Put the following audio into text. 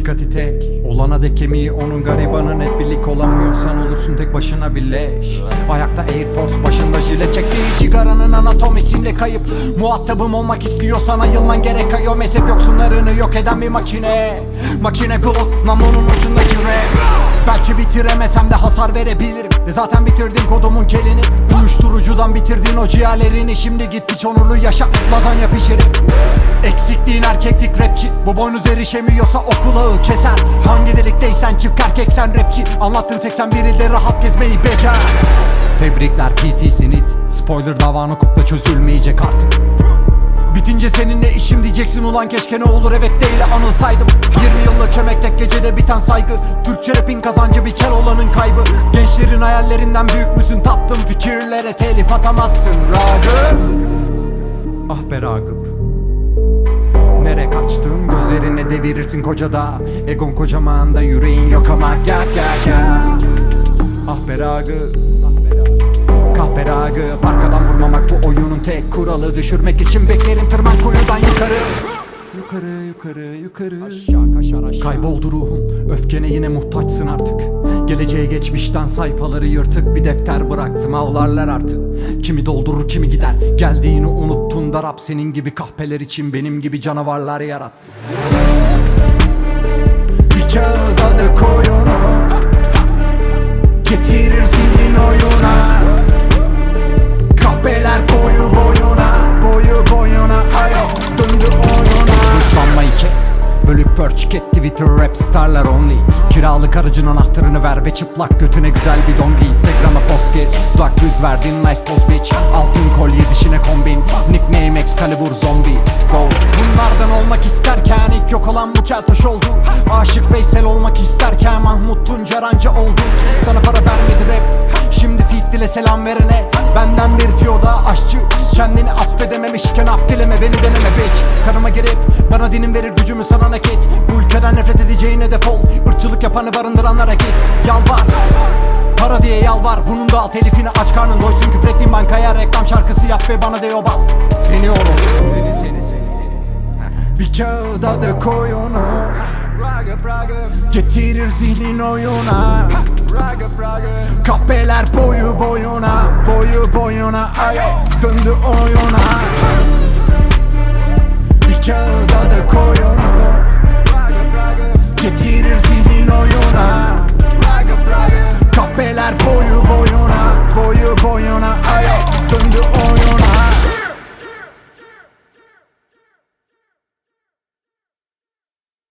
Dikkati tek. Olana dek kemiği onun garibanı net birlik olamıyorsan olursun tek başına birleş Ayakta Air Force başında jile çektiği cigaranın anatomisiyle kayıp. Muhatabım olmak istiyorsan ayılman gerek. Kayo mezhep yoksunlarını yok eden bir makine. Makine kulu namlunun ucundaki rap. Belki bitiremesem de hasar verebilirim. De zaten bitirdim kodumun kelini. Uyuşturucudan bitirdin o ciğerlerini. Şimdi git piç onurlu yaşa lazanya pişirip Eksikliğin erkeklik rapçi. Bu boynuz erişemiyorsa o kulağı keser Hangi delikteysen çık erkeksen rapçi. Anlattın 81 ilde rahat gezmeyi becer. Tebrikler PT'sin it Spoiler davanı kukla çözülmeyecek artık. Bitince seninle işim diyeceksin ulan keşke ne olur. Evet değil anılsaydım. 20 yıllık emek tek gecede biten saygı. Türkçe rapin kazancı bir kel olanın kaybı. Gençlerin hayallerinden büyük müsün? Tattım fikirlere telif atamazsın. Ragıp. Ah be Ragıp Nere kaçtın gözlerine devirirsin koca da. Egon kocaman da yüreğin yok ama gel gel gel. Ah be Ragıp Kahpe ragı. Arkadan vurmamak bu oyunun tek kuralı. Düşürmek için beklerim. Tırman kuyudan yukarı. Yukarı yukarı yukarı. Aşağı kaşar aşağı. Kayboldu ruhum. Öfkene yine muhtaçsın artık Geleceğe geçmişten sayfaları yırtık Bir defter bıraktım. Ağlarlar artık. Kimi doldurur kimi gider. Geldiğini unuttun da rap senin gibi kahpeler için Benim gibi canavarlar yarattı Bölük pörçük et Twitter rap starlar only. Kiralık aracın anahtarını ver ve çıplak götüne güzel bir dongi Instagram'a post gir Dudak düz verdin nice post bitch. Altın kolye dişine kombin Nickname Excalibur zombie. Go Bunlardan olmak isterken ilk yok olan bu keltoş oldu verene Benden bir tiyo da aşçı. Kendini affedememişken af dileme beni deneme bitch. Kanıma girip bana dinim verir gücümü sana nakit. Bu ülkeden nefret edeceğine defol. Irkçılık yapanı barındıranlara git. Yalvar. Para diye yalvar. Bunun da al telifini aç karnın doysun. Küfrettiğin bankaya reklam şarkısı yap ve bana de bas. Seni orospu Seni seni seni Bir kağıda da koy onu. Getirir zihnin oyuna. Kahpeler boyu boyuna Boyuna ayo Döndü oyuna. Bir kağıda da koy